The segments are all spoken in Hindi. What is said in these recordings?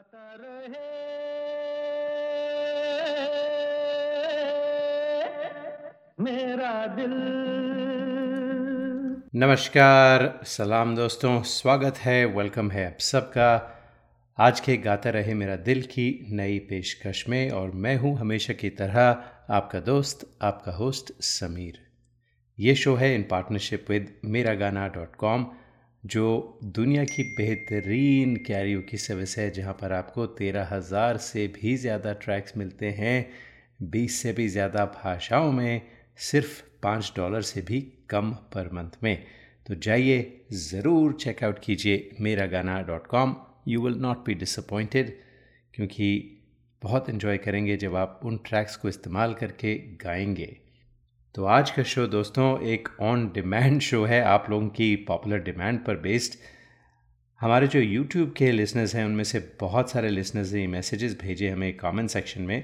गाता रहे। मेरा दिल। नमस्कार, सलाम दोस्तों, स्वागत है, वेलकम है आप सबका। आज के गाता रहे मेरा दिल की नई पेशकश में और मैं हूँ हमेशा की तरह आपका दोस्त, आपका होस्ट समीर। ये शो है इन पार्टनरशिप विद मेरा गाना डॉट कॉम जो दुनिया की बेहतरीन कैरियो की सर्विस है, जहाँ पर आपको तेरह हज़ार से भी ज़्यादा ट्रैक्स मिलते हैं, बीस से भी ज़्यादा भाषाओं में, सिर्फ़ पाँच डॉलर से भी कम पर मंथ में। तो जाइए, ज़रूर चेकआउट कीजिए मेरा गाना dot com. You will not be disappointed क्योंकि बहुत इन्जॉय करेंगे जब आप उन ट्रैक्स को इस्तेमाल करके गाएँगे। तो आज का शो दोस्तों, एक ऑन डिमांड शो है, आप लोगों की पॉपुलर डिमांड पर बेस्ड हमारे जो यूट्यूब के लिसनर्स हैं, उनमें से बहुत सारे लिसनर्स ने मैसेजेस भेजे हमें कमेंट सेक्शन में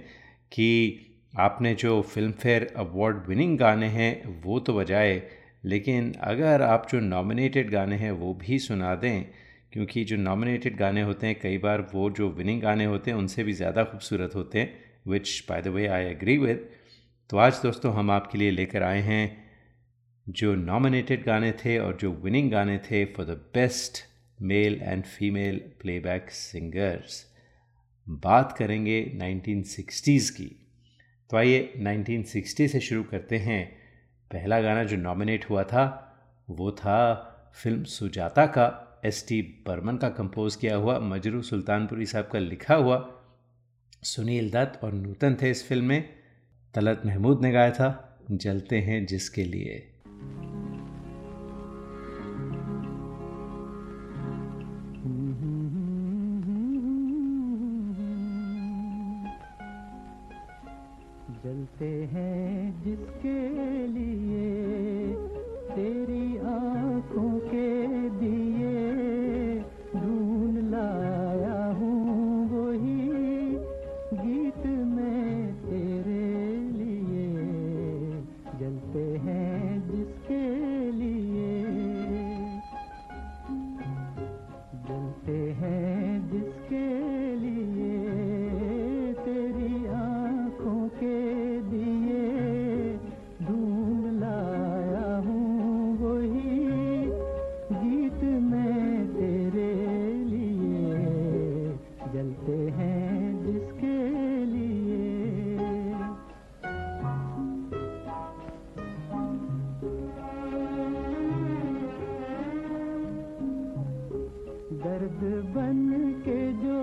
कि आपने जो फ़िल्म फेयर अवार्ड विनिंग गाने हैं, वो तो बजाए, लेकिन अगर आप जो नॉमिनेटेड गाने हैं, वो भी सुना दें, क्योंकि जो नॉमिनेटेड गाने होते हैं, कई बार वो जो विनिंग गाने होते हैं, उनसे भी ज़्यादा खूबसूरत होते हैं which by the way I agree with तो आज दोस्तों हम आपके लिए लेकर आए हैं जो नॉमिनेटेड गाने थे और जो विनिंग गाने थे for the best male and female playback singers बात करेंगे 1960s की। तो आइए 1960 से शुरू करते हैं। पहला गाना जो नॉमिनेट हुआ था, वो था फ़िल्म सुजाता का एस टी बर्मन का कंपोज किया हुआ, मजरू सुल्तानपुरी साहब का लिखा हुआ। सुनील दत्त और नूतन थे इस फ़िल्म में। तलत महमूद ने गाया था जलते हैं जिसके लिए। बन के जो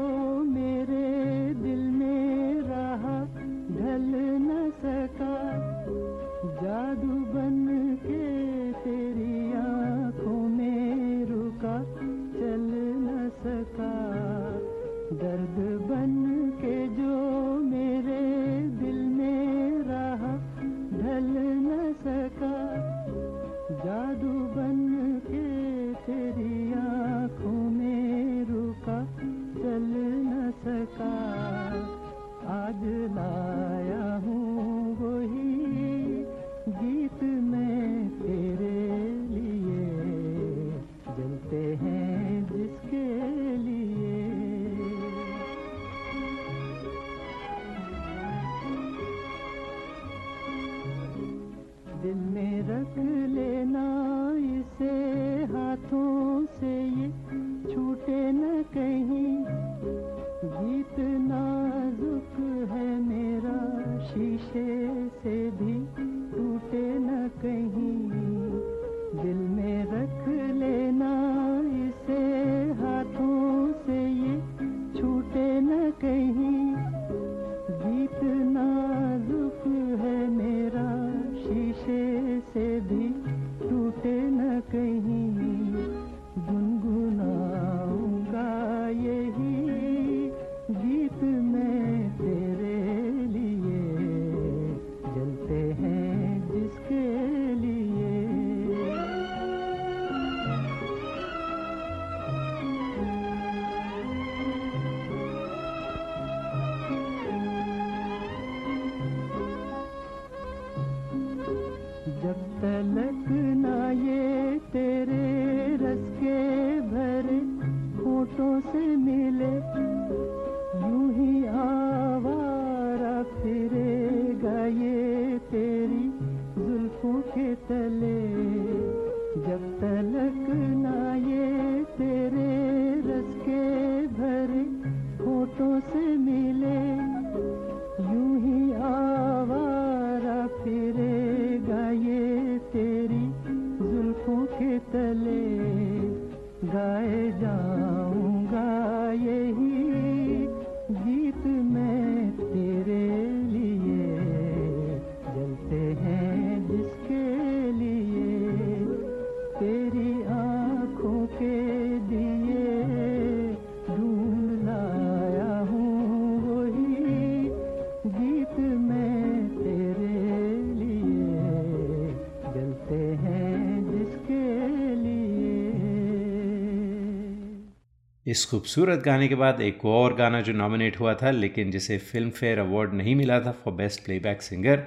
इस खूबसूरत गाने के बाद एक और गाना जो नॉमिनेट हुआ था, लेकिन जिसे फ़िल्म फेयर अवार्ड नहीं मिला था फॉर बेस्ट प्लेबैक सिंगर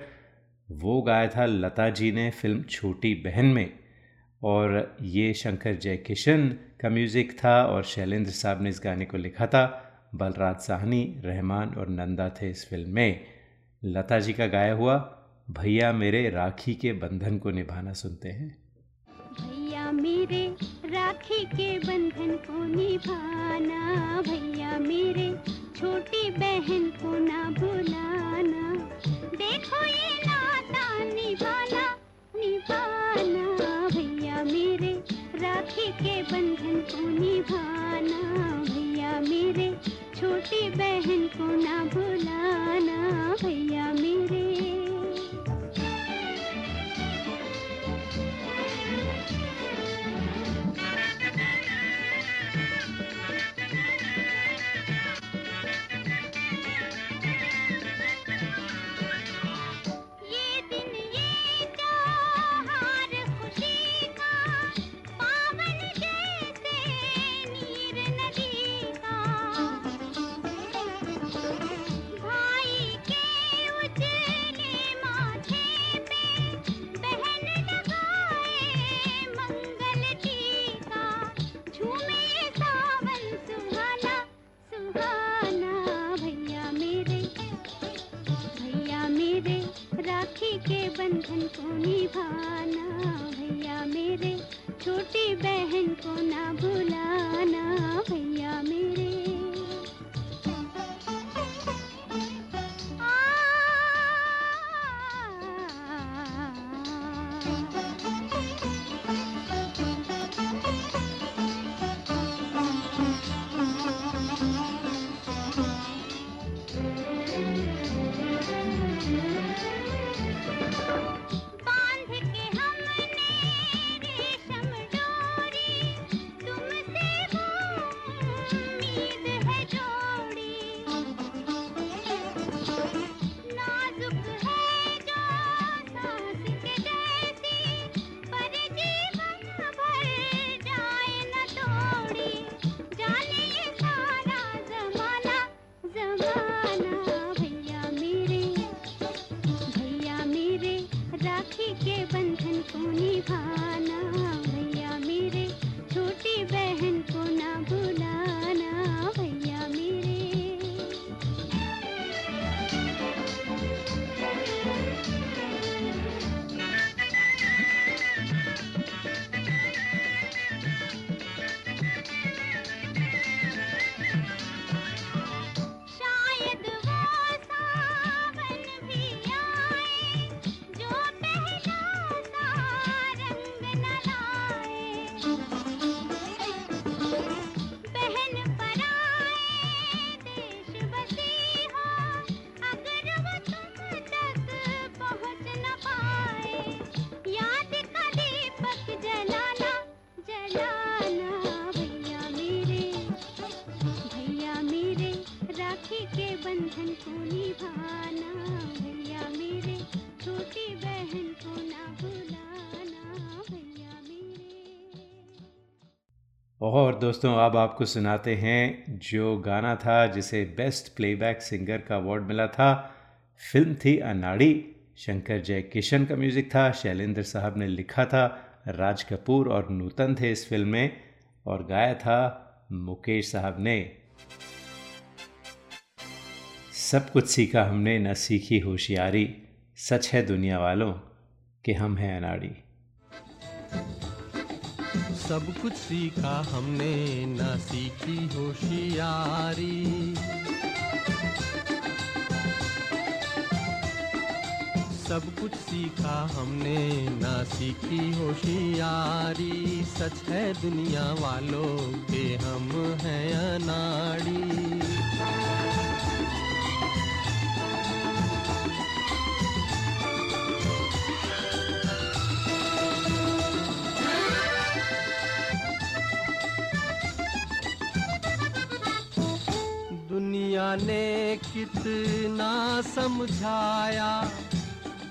वो गाया था लता जी ने फ़िल्म छोटी बहन में। और ये शंकर जयकिशन का म्यूज़िक था और शैलेंद्र साहब ने इस गाने को लिखा था, बलराज साहनी, रहमान और नंदा थे इस फ़िल्म में। लता जी का गाया हुआ, भैया मेरे राखी के बंधन को निभाना सुनते हैं। भैया मेरे राखी के बंधन को निभाना, भैया मेरे, छोटी बहन को ना भुलाना देखो ये नाता निभाना निभाना, भैया मेरे, राखी के बंधन को निभाना। भैया मेरे, छोटी बहन को ना भुलाना भैया मेरे। दोस्तों, अब आपको सुनाते हैं जो गाना था जिसे बेस्ट प्लेबैक सिंगर का अवार्ड मिला था। फ़िल्म थी अनाड़ी, शंकर जय किशन का म्यूज़िक था, शैलेंद्र साहब ने लिखा था, राज कपूर और नूतन थे इस फ़िल्म में और गाया था मुकेश साहब ने। सब कुछ सीखा हमने, न सीखी होशियारी। सच है दुनिया वालों कि हम हैं अनाड़ी। सब कुछ सीखा हमने, ना सीखी होशियारी। सब कुछ सीखा हमने, ना सीखी होशियारी। सच है दुनिया वालों के हम हैं अनाड़ी। दुनिया ने कितना समझाया।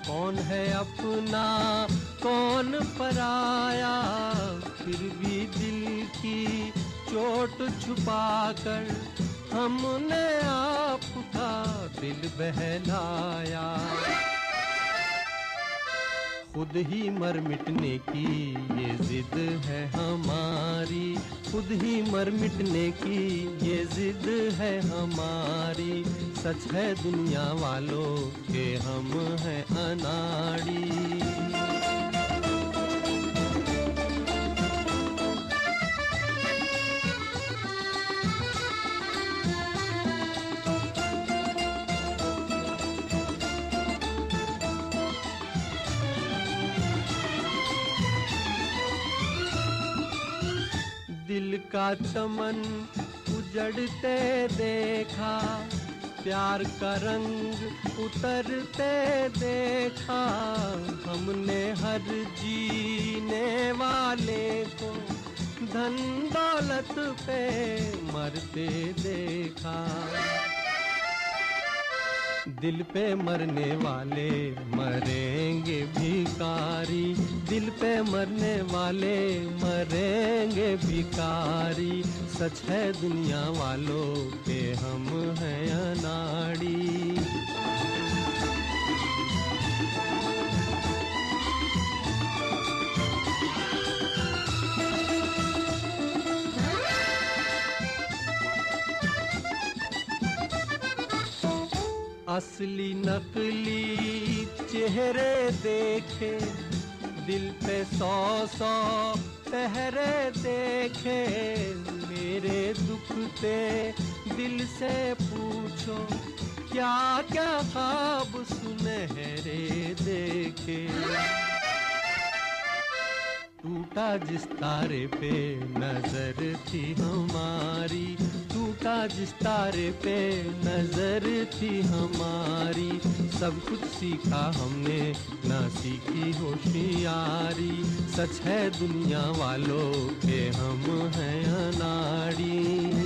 कौन है अपना, कौन पराया। फिर भी दिल की चोट छुपाकर हमने आपका दिल बहलाया। खुद ही मर मिटने की ये जिद है हमारी। खुद ही मर मिटने की ये जिद है हमारी। सच है दुनिया वालों के हम हैं अनाड़ी। का चमन उजड़ते देखा, प्यार का रंग उतरते देखा। हमने हर जीने वाले को धन दौलत पे मरते देखा। दिल पे मरने वाले मरेंगे भिकारी दिल पे मरने वाले मरेंगे भिकारी सच है दुनिया वालों के हम हैं अनाड़ी। असली नकली चेहरे देखे, दिल पे सौ सौ पहरे देखे। मेरे दुखते दिल से पूछो, क्या क्या ख्वाब सुनहरे देखे। टूटा जिस तारे पे नज़र थी हमारी टूटा जिस तारे पे नज़र थी हमारी, सब कुछ सीखा हमने, ना सीखी होशियारी। सच है दुनिया वालों के हम हैं अनाड़ी।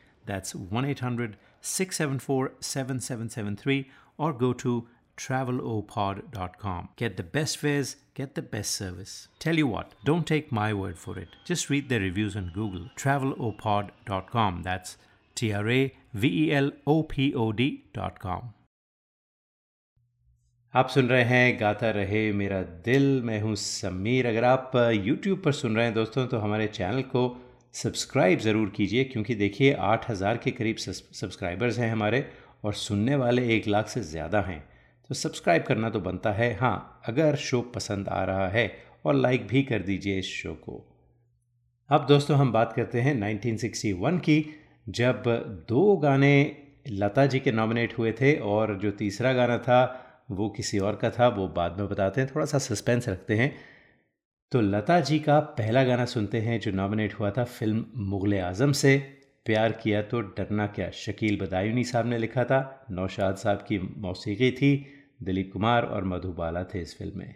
That's 1 800 674 7773 or go to travelopod.com. Get the best fares, get the best service. Tell you what, don't take my word for it. Just read their reviews on Google. Travelopod.com. That's T R A V E L O P O D.com. आप सुन रहे हैं गाता रहे मेरा दिल मैं हूं समीर अगर आप YouTube पर सुन रहे हैं दोस्तों तो हमारे चैनल को सब्सक्राइब ज़रूर कीजिए, क्योंकि देखिए आठ हज़ार के करीब सब्सक्राइबर्स हैं हमारे और सुनने वाले एक लाख से ज़्यादा हैं। तो सब्सक्राइब करना तो बनता है। हाँ अगर शो पसंद आ रहा है और लाइक भी कर दीजिए इस शो को। अब दोस्तों हम बात करते हैं 1961 की, जब दो गाने लता जी के नॉमिनेट हुए थे और जो तीसरा गाना था, वो किसी और का था, वो बाद में बताते हैं। थोड़ा सा सस्पेंस रखते हैं। तो लता जी का पहला गाना सुनते हैं, जो नॉमिनेट हुआ था फ़िल्म मुग़ल आज़म से। प्यार किया तो डरना क्या, शकील बदायूनी साहब ने लिखा था। नौशाद साहब की मौसीकी थी। दिलीप कुमार और मधुबाला थे इस फ़िल्म में।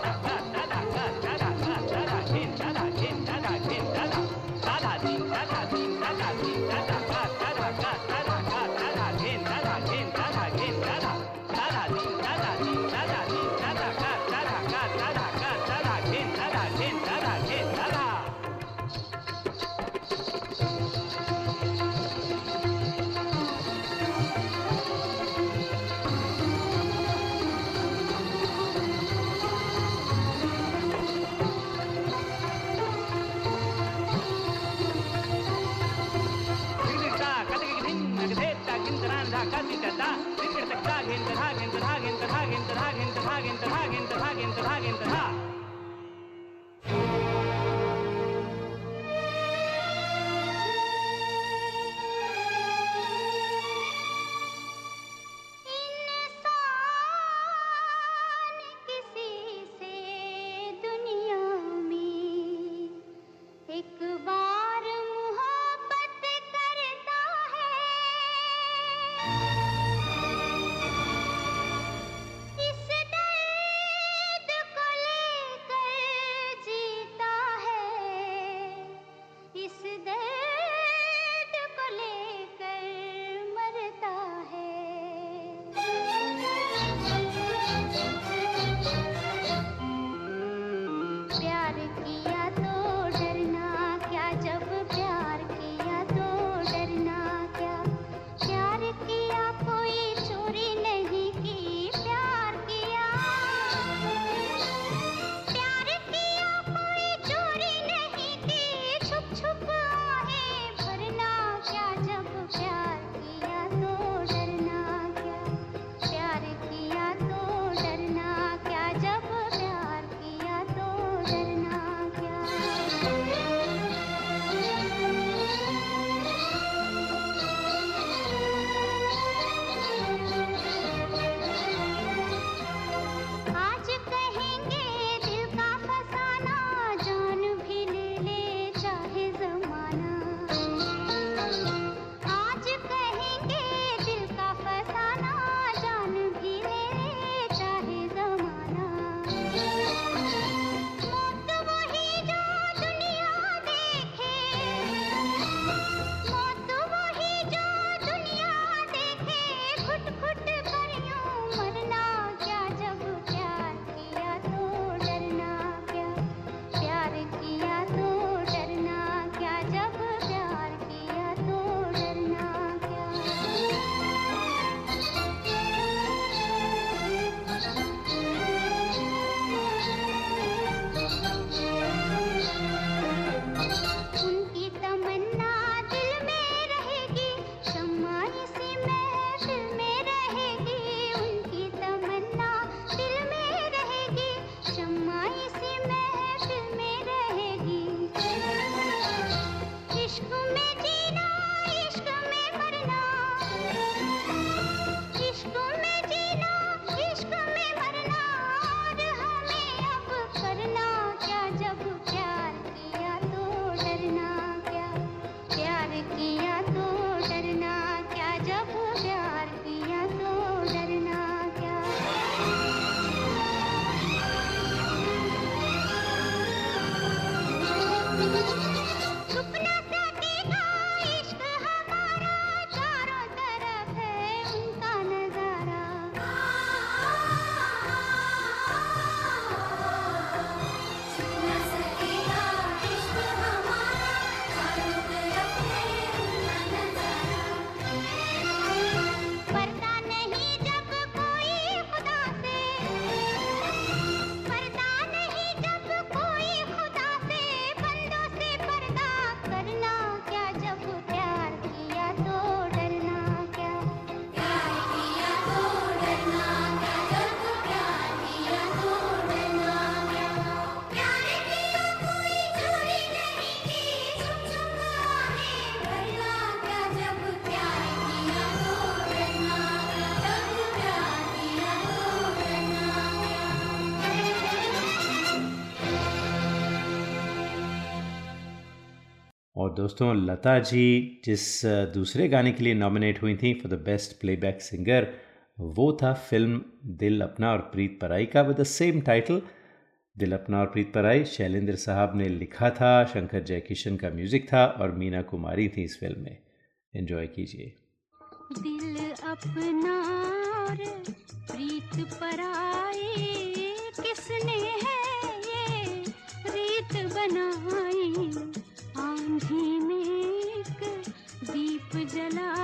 और दोस्तों, लता जी जिस दूसरे गाने के लिए नॉमिनेट हुई थी for the best playback singer वो था फ़िल्म दिल अपना और प्रीत पराई का विद द सेम टाइटल दिल अपना और प्रीत पराई। शैलेंद्र साहब ने लिखा था, शंकर जयकिशन का म्यूज़िक था और मीना कुमारी थी इस फ़िल्म में। एंजॉय कीजिए। दिल अपना और प्रीत पराई, किसने है ये रीत बनाई? आंधी में एक दीप जलाया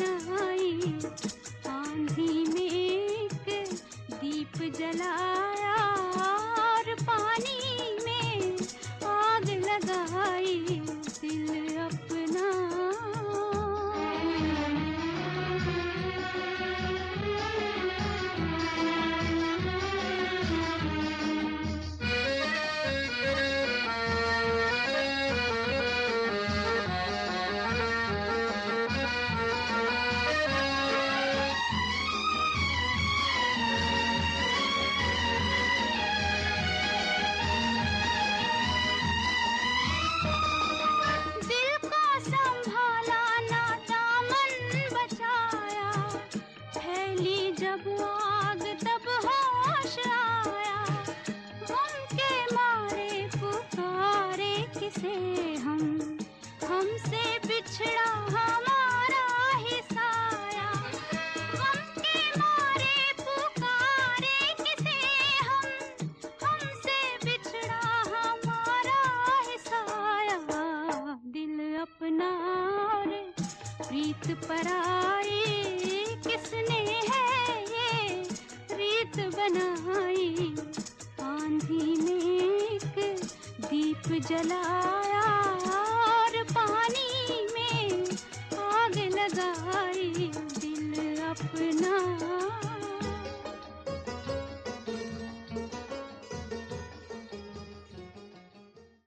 बनाई।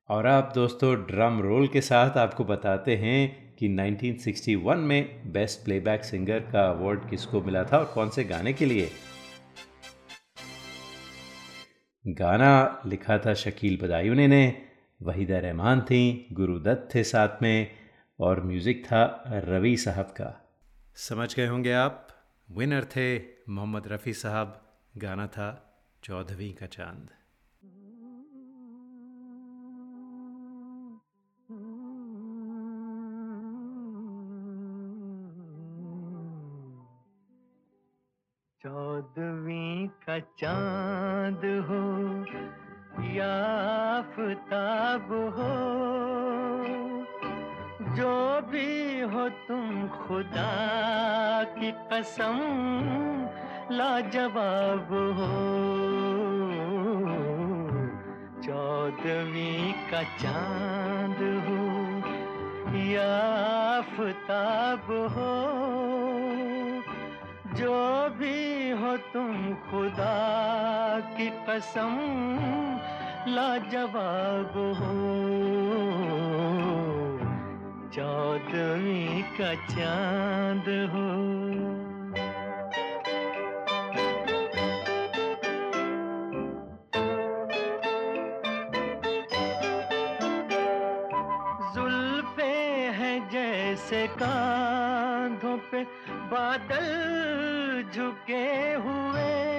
और और अब दोस्तों ड्रम रोल के साथ आपको बताते हैं कि 1961 में बेस्ट प्लेबैक सिंगर का अवार्ड किसको मिला था और कौन से गाने के लिए? गाना लिखा था शकील बदायूनी ने। वहीदा रहमान थी गुरुदत्त थे साथ में और म्यूज़िक था रवि साहब का। समझ गए होंगे आप विनर थे मोहम्मद रफ़ी साहब गाना था चौदहवीं का चाँद। चौदवी का चाँद हो या आफताब हो, जो भी हो तुम खुदा की कसम लाजवाब हो। चौदवी का चाँद हो या आफताब हो, जो भी हो तुम खुदा की कसम लाजवाब हो। चौदवी का चाँद हो। जुल्फे है जैसे कांधों पे बादल झुके हुए।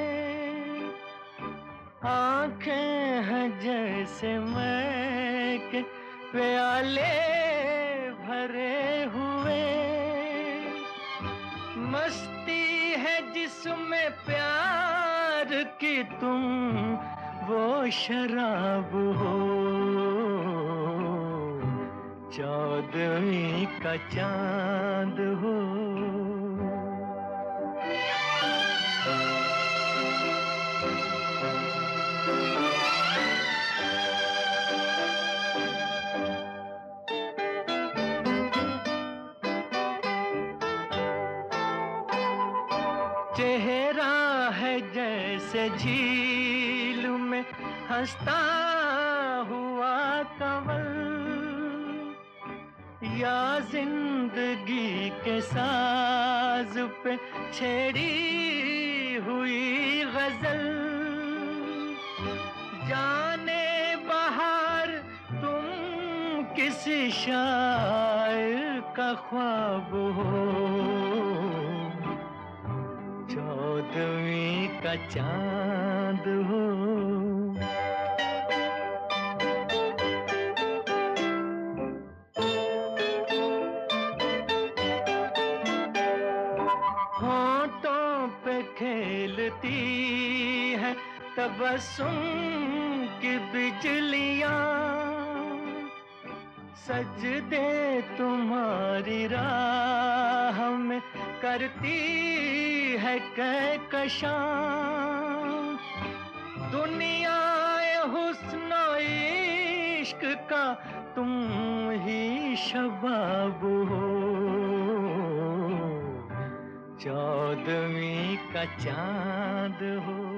आँखें हैं जैसे मैं प्याले भरे हुए। मस्ती है जिसमें प्यार की तुम, वो शराब हो। चौदवी का चाँद हो। हंसता हुआ कंवल। या ज़िंदगी के साज पे छेड़ी हुई गज़ल। जाने बाहर तुम किसी शायर का ख्वाब हो। चौदवी का चाँद हो। तबस्सुम की बिजलियाँ सजदे तुम्हारी राह में करती है कहकशां। दुनिया हुस्न इश्क का तुम ही शबाब हो। चौदवी का चाँद हो।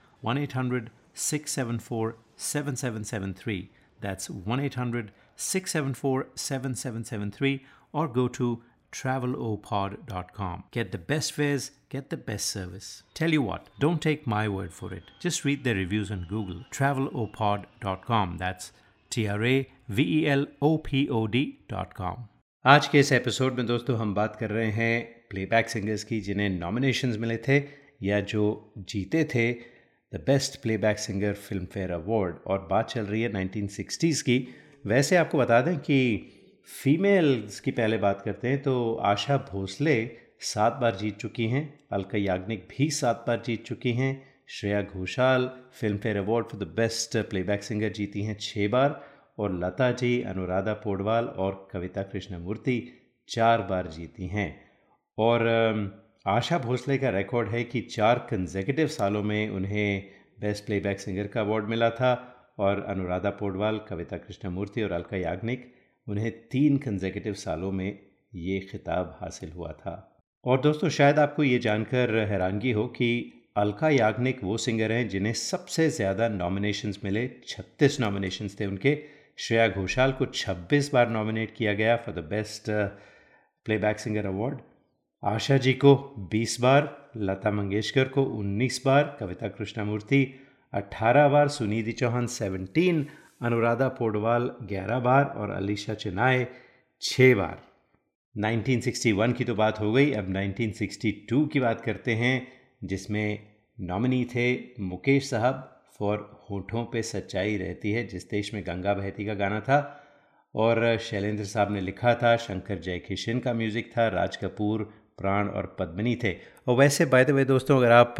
1 800 674 7773. That's 1 800 674 7773 or go to travelopod.com. Get the best fares, get the best service. Tell you what, don't take my word for it. Just read their reviews on Google. Travelopod.com. That's T R A V E L O P O D.com. आज के इस एपिसोड में दोस्तों हम बात कर रहे हैं प्लेबैक सिंगर्स की जिन्हें नॉमिनेशंस मिले थे या जो जीते थे the best playback singer Filmfare award. और बात चल रही है 1960s की। वैसे आपको बता दें कि फीमेल्स की पहले बात करते हैं तो आशा भोसले सात बार जीत चुकी हैं। अलका याग्निक भी सात बार जीत चुकी हैं। Shreya Ghoshal Filmfare award for the best playback singer जीती हैं छः बार। और लता जी, अनुराधा पोडवाल और कविता कृष्णमूर्ति चार बार जीती हैं। और आशा भोसले का रिकॉर्ड है कि चार कंजेकेटिव सालों में उन्हें बेस्ट प्लेबैक सिंगर का अवार्ड मिला था और अनुराधा पोडवाल, कविता कृष्णमूर्ति और अलका याग्निक, उन्हें तीन कंजेकेटिव सालों में ये खिताब हासिल हुआ था। और दोस्तों, शायद आपको ये जानकर हैरानगी हो कि अलका याग्निक वो सिंगर हैं जिन्हें सबसे ज़्यादा नॉमिनेशंस मिले 36 नॉमिनेशंस थे उनके। श्रेया घोषाल को 26 बार नॉमिनेट किया गया for the best playback singer award Asha ji को 20 बार, लता मंगेशकर को 19 बार, कविता कृष्णमूर्ति 18 बार, सुनिधि चौहान 17 अनुराधा पोडवाल 11 बार और अलीशा चिनाए 6 बार। 1961 की तो बात हो गई, अब 1962 की बात करते हैं, जिसमें नॉमिनी थे मुकेश साहब फॉर होठों पे सच्चाई रहती है, जिस देश में गंगा बहती का गाना था, और शैलेंद्र साहब ने लिखा था, शंकर जयकिशन का म्यूज़िक था, राज कपूर प्राण और पद्मिनी थे। और वैसे बाय द वे दोस्तों, अगर आप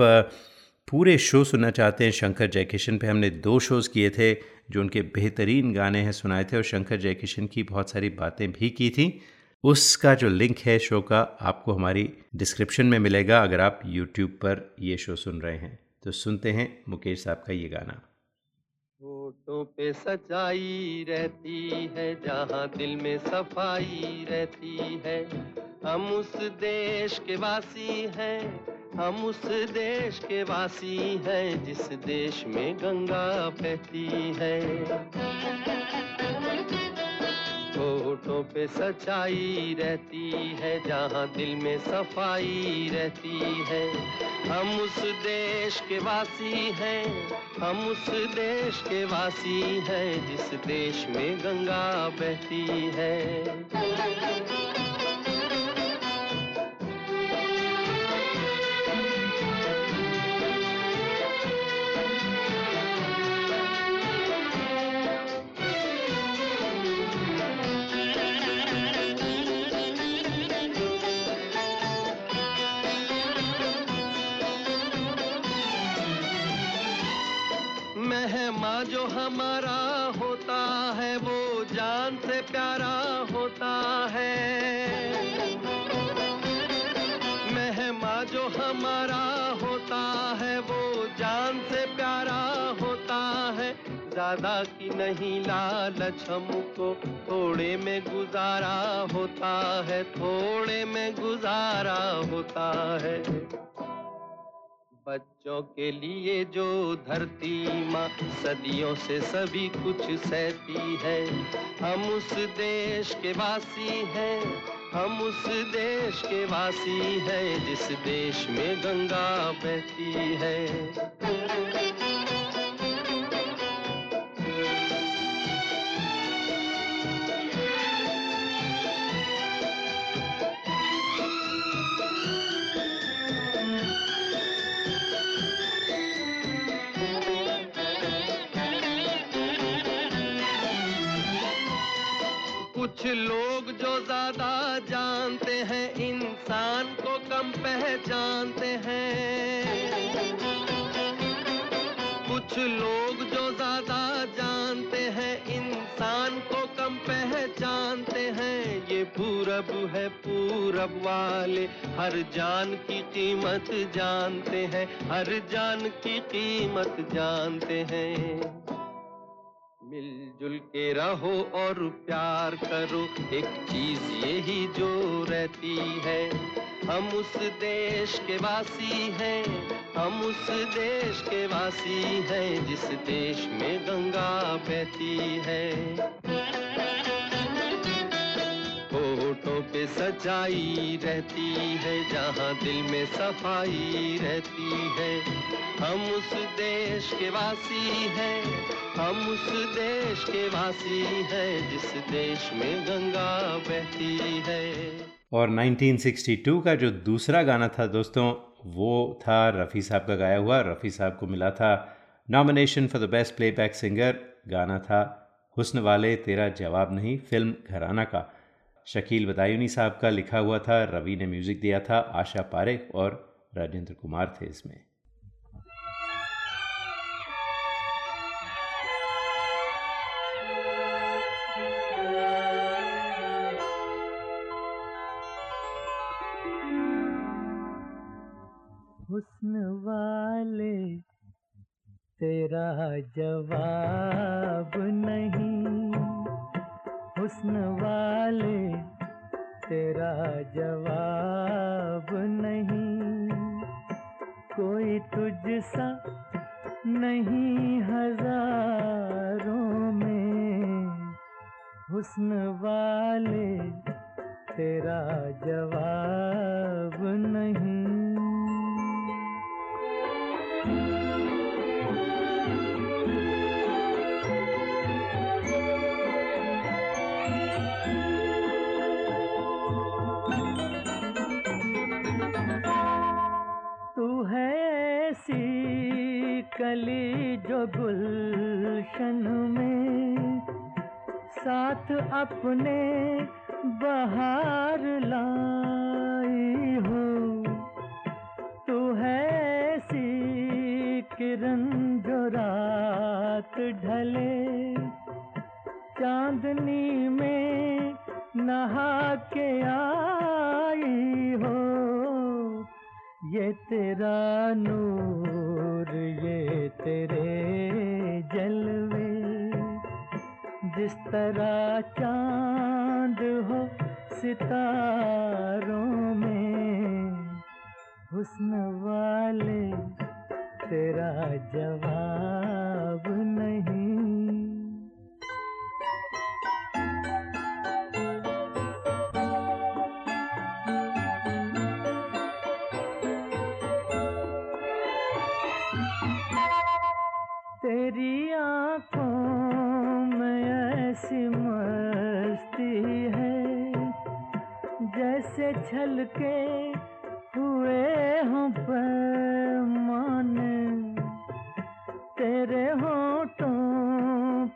पूरे शो सुनना चाहते हैं, शंकर जयकिशन पे हमने दो शोज़ किए थे, जो उनके बेहतरीन गाने हैं, सुनाए थे, और शंकर जयकिशन की बहुत सारी बातें भी की थी, उसका जो लिंक है शो का आपको हमारी डिस्क्रिप्शन में मिलेगा, अगर आप यूट्यूब पर ये शो सुन रहे हैं। तो सुनते हैं मुकेश साहब का ये गाना। होठों पे सच्चाई रहती है, जहाँ दिल में सफ़ाई रहती है। हम उस देश के वासी हैं, हम उस देश के वासी हैं, जिस देश में गंगा बहती है। होठों पे सच्चाई रहती है, जहाँ दिल में सफ़ाई रहती है। हम उस देश के वासी हैं, हम उस देश के वासी हैं, जिस देश में गंगा बहती है। जो हमारा होता है, वो जान से प्यारा होता है। मेहमा जो हमारा होता है, वो जान से प्यारा होता है। ज़्यादा की नहीं लालच हमको थोड़े में गुजारा होता है, थोड़े में गुजारा होता है। बच्चों के लिए जो धरती माँ, सदियों से सभी कुछ सहती है। हम उस देश के वासी हैं, हम उस देश के वासी हैं, जिस देश में गंगा बहती है। कुछ लोग जो ज़्यादा जानते हैं, इंसान को कम पहचानते हैं। कुछ लोग जो ज़्यादा जानते हैं, इंसान को कम पहचानते हैं। ये पूरब है, पूरब वाले, हर जान की कीमत जानते हैं, हर जान की कीमत जानते हैं। मिलजुल के रहो और प्यार करो। एक चीज़ यही जो रहती है, हम उस देश के वासी हैं, हम उस देश के वासी हैं, जिस देश में गंगा बहती है। होठों पे सच्चाई रहती है, जहाँ दिल में सफ़ाई रहती है। हम उस देश के वासी हैं, हम उस देश के वासी हैं, जिस देश में गंगा बहती है। और 1962 का जो दूसरा गाना था दोस्तों, वो था रफ़ी साहब का गाया हुआ, रफ़ी साहब को मिला था nomination for the best playback singer गाना था हुस्न वाले तेरा जवाब नहीं, फ़िल्म घराना का। शकील बदायूनी साहब का लिखा हुआ था, रवि ने म्यूज़िक दिया था, आशा पारेख और राजेंद्र कुमार थे इसमें। हुस्न वाले, तेरा जवाब तुझसा नहीं हज़ारों में हुस्न गुलशन में साथ अपने बहार लाई हो। तू है सी किरण जो रात ढले, चांदनी में नहा के आई हो। ये तेरा नूर ये तेरे जलवे जिस तरह चाँद हो सितारों में हुस्न वाले तेरा जवाब नहीं। जैसे छलके हुए हों पैमान तेरे होठों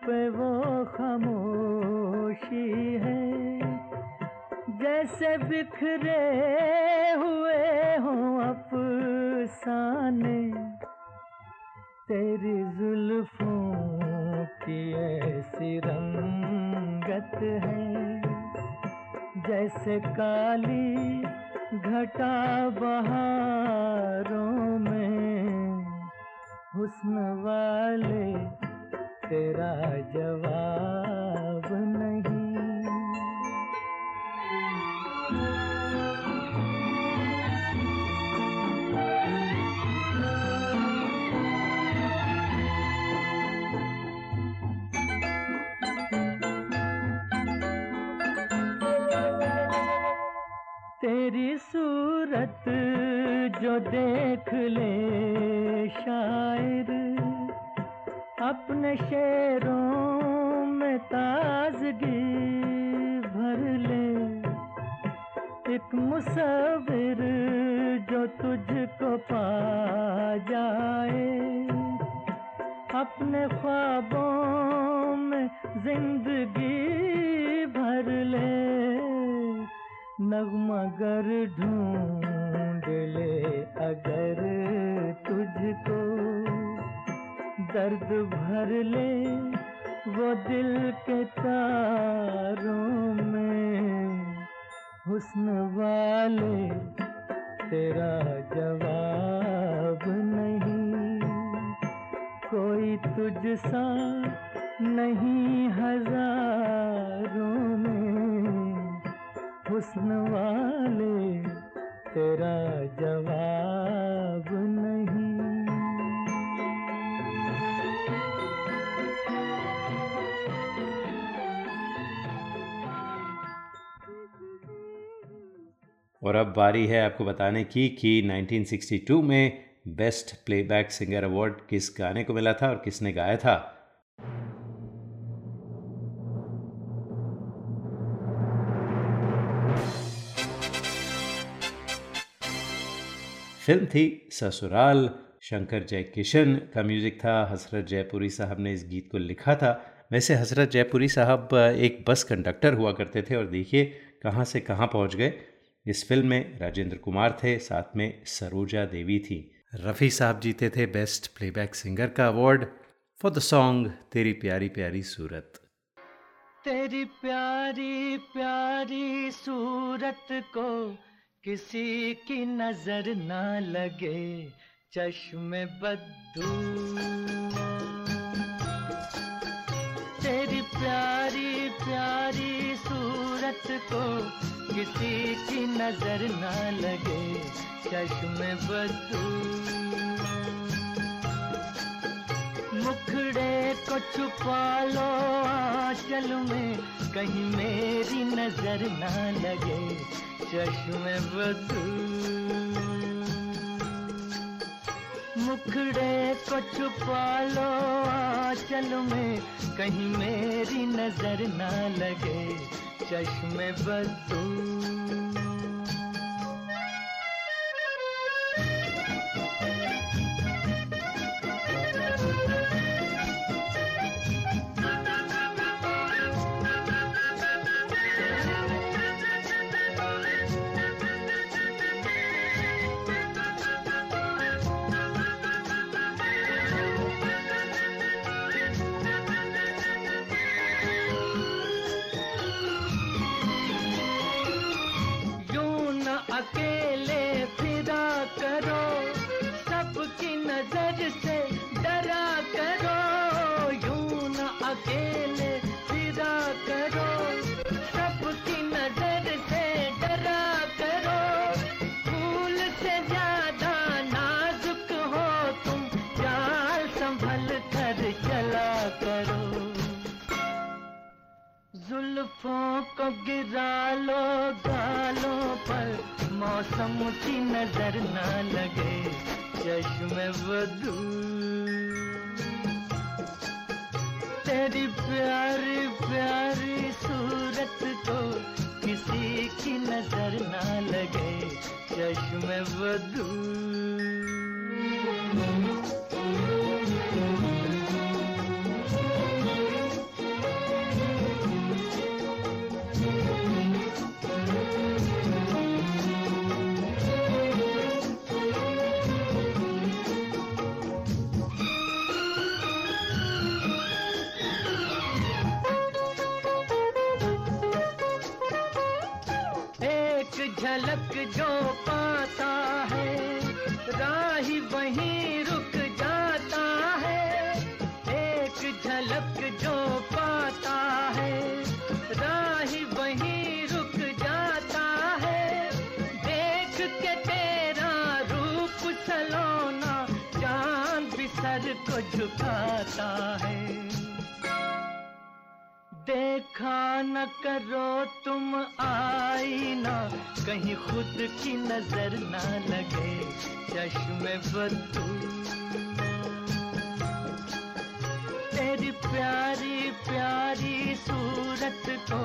पे वो खामोशी है जैसे बिखरे जैसे काली घटा बहारों में। हुस्न वाले तेरा जवाब तेरी सूरत जो देख ले शायर, अपने शेरों में ताजगी भर ले। एक मुसविर जो तुझको पा जाए, अपने ख्वाबों में ज़िंदगी भर ले। नगमा गर ढूंढ ले अगर तुझको। दर्द भर ले वो दिल के तारों में। हुस्न वाले तेरा जवाब नहीं। कोई तुझसा नहीं हज़ारों में। हुस्न वाले, तेरा जवाब नहीं। और अब बारी है आपको बताने की कि 1962 में बेस्ट प्लेबैक सिंगर अवार्ड किस गाने को मिला था और किसने गाया था? फ़िल्म थी ससुराल, शंकर जयकिशन का म्यूज़िक था, हसरत जयपुरी साहब ने इस गीत को लिखा था। वैसे हसरत जयपुरी साहब एक बस कंडक्टर हुआ करते थे और देखिए कहाँ से कहाँ पहुँच गए। इस फ़िल्म में राजेंद्र कुमार थे, साथ में सरोजा देवी थी। रफ़ी साहब जीते थे बेस्ट प्लेबैक सिंगर का अवार्ड फॉर द सॉन्ग तेरी प्यारी प्यारी सूरत। तेरी प्यारी प्यारी सूरत को किसी की नज़र ना लगे चश्मे बद्दू। तेरी प्यारी प्यारी सूरत को किसी की नज़र ना लगे चश्मे बद्दू। मुखड़े को छुपा लो आंचल में कहीं मेरी नज़र ना लगे, चश्मे बदू। मुखड़े को छुपा लो आंचल में, कहीं मेरी नज़र ना लगे, चश्मे बदू। को गिरा लो, गालों पर। मौसम की नज़र ना लगे, चश्मे बदू तेरी प्यारी प्यारी सूरत को किसी की नज़र ना लगे, चश्मे बदू झलक जो पाता है, राही वहीं रुक जाता है। एक झलक जो पाता है, राही वहीं रुक जाता है। देख के तेरा रूप सलोना, चाँद भी सर को झुकाता है। देखा न करो आईना कहीं खुद की नज़र ना लगे, चश्मे बदू। तेरी प्यारी प्यारी सूरत को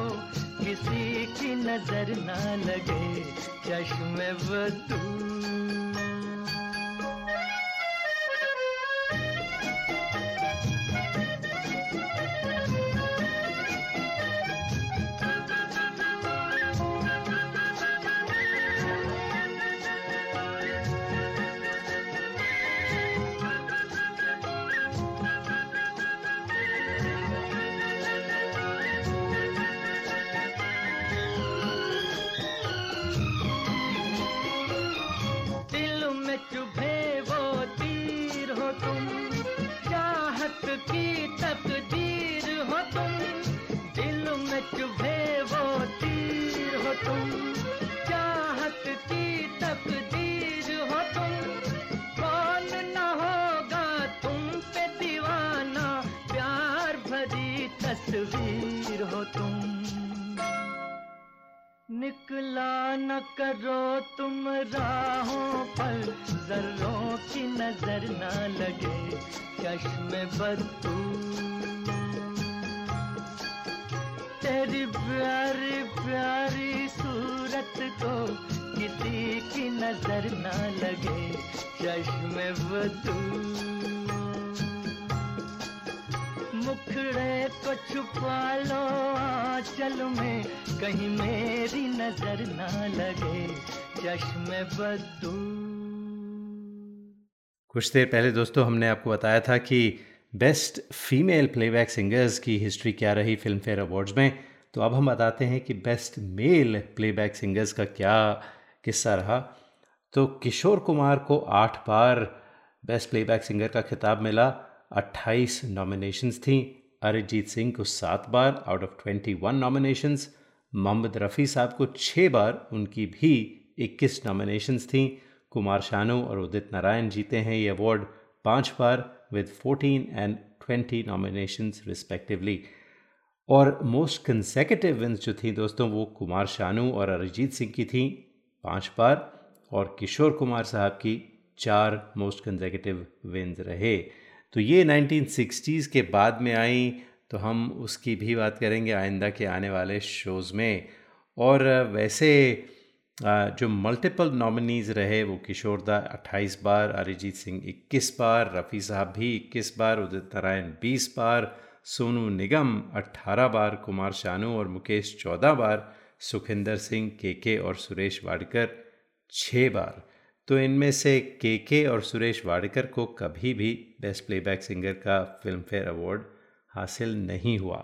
किसी की नज़र ना लगे, चश्मे बदू। निकला न करो तुम राहों पर। जर्रों की नज़र न लगे चश्मे बदू तेरी प्यारी प्यारी सूरत को किसी की नज़र न लगे चश्मे बदू मुखड़े को छुपा लो आंचल में। कहीं मेरी नज़र ना लगे चश्मे बदू। कुछ देर पहले दोस्तों हमने आपको बताया था कि बेस्ट फीमेल प्लेबैक सिंगर्स की हिस्ट्री क्या रही फ़िल्म फेयर अवार्ड्स में। तो अब हम बताते हैं कि बेस्ट मेल प्लेबैक सिंगर्स का क्या किस्सा रहा। तो किशोर कुमार को आठ बार बेस्ट प्लेबैक सिंगर का खिताब मिला। 28 नॉमिनेशंस थी। अरिजीत सिंह को सात बार out of 21 nominations Mohammed Rafi साहब को छः बार, उनकी भी 21 नॉमिनेशंस थी। कुमार शानू और उदित नारायण जीते हैं ये अवार्ड पाँच बार विद 14 एंड 20 नॉमिनेशंस रिस्पेक्टिवली और मोस्ट कंसेकटिव विंस जो थी दोस्तों, वो कुमार शानू और अरिजीत सिंह की थी, पाँच बार। और किशोर कुमार साहब की चार मोस्ट कंसेकटिव विंस रहे। तो ये 1960s के बाद में आई तो हम उसकी भी बात करेंगे आइंदा के आने वाले शोज़ में। और वैसे जो मल्टीपल नॉमिनीज़ रहे, वो किशोर दा अट्ठाईस बार, अरिजीत सिंह 21 बार, रफ़ी साहब भी 21 बार, उदित नारायण 20 बार, सोनू निगम 18 बार, कुमार शानू और मुकेश 14 बार, सुखिंदर सिंह के के और सुरेश वाडकर छः बार। तो इनमें से के के और सुरेश वाडकर को कभी भी बेस्ट प्लेबैक सिंगर का फ़िल्म फेयर अवार्ड हासिल नहीं हुआ।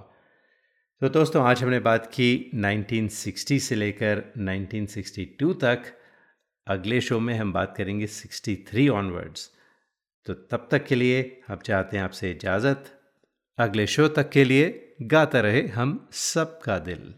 तो दोस्तों, आज हमने बात की 1960 से लेकर 1962 तक। अगले शो में हम बात करेंगे 63 ऑनवर्ड्स तो तब तक के लिए हम चाहते हैं आपसे इजाज़त। अगले शो तक के लिए गाता रहे हम सबका दिल।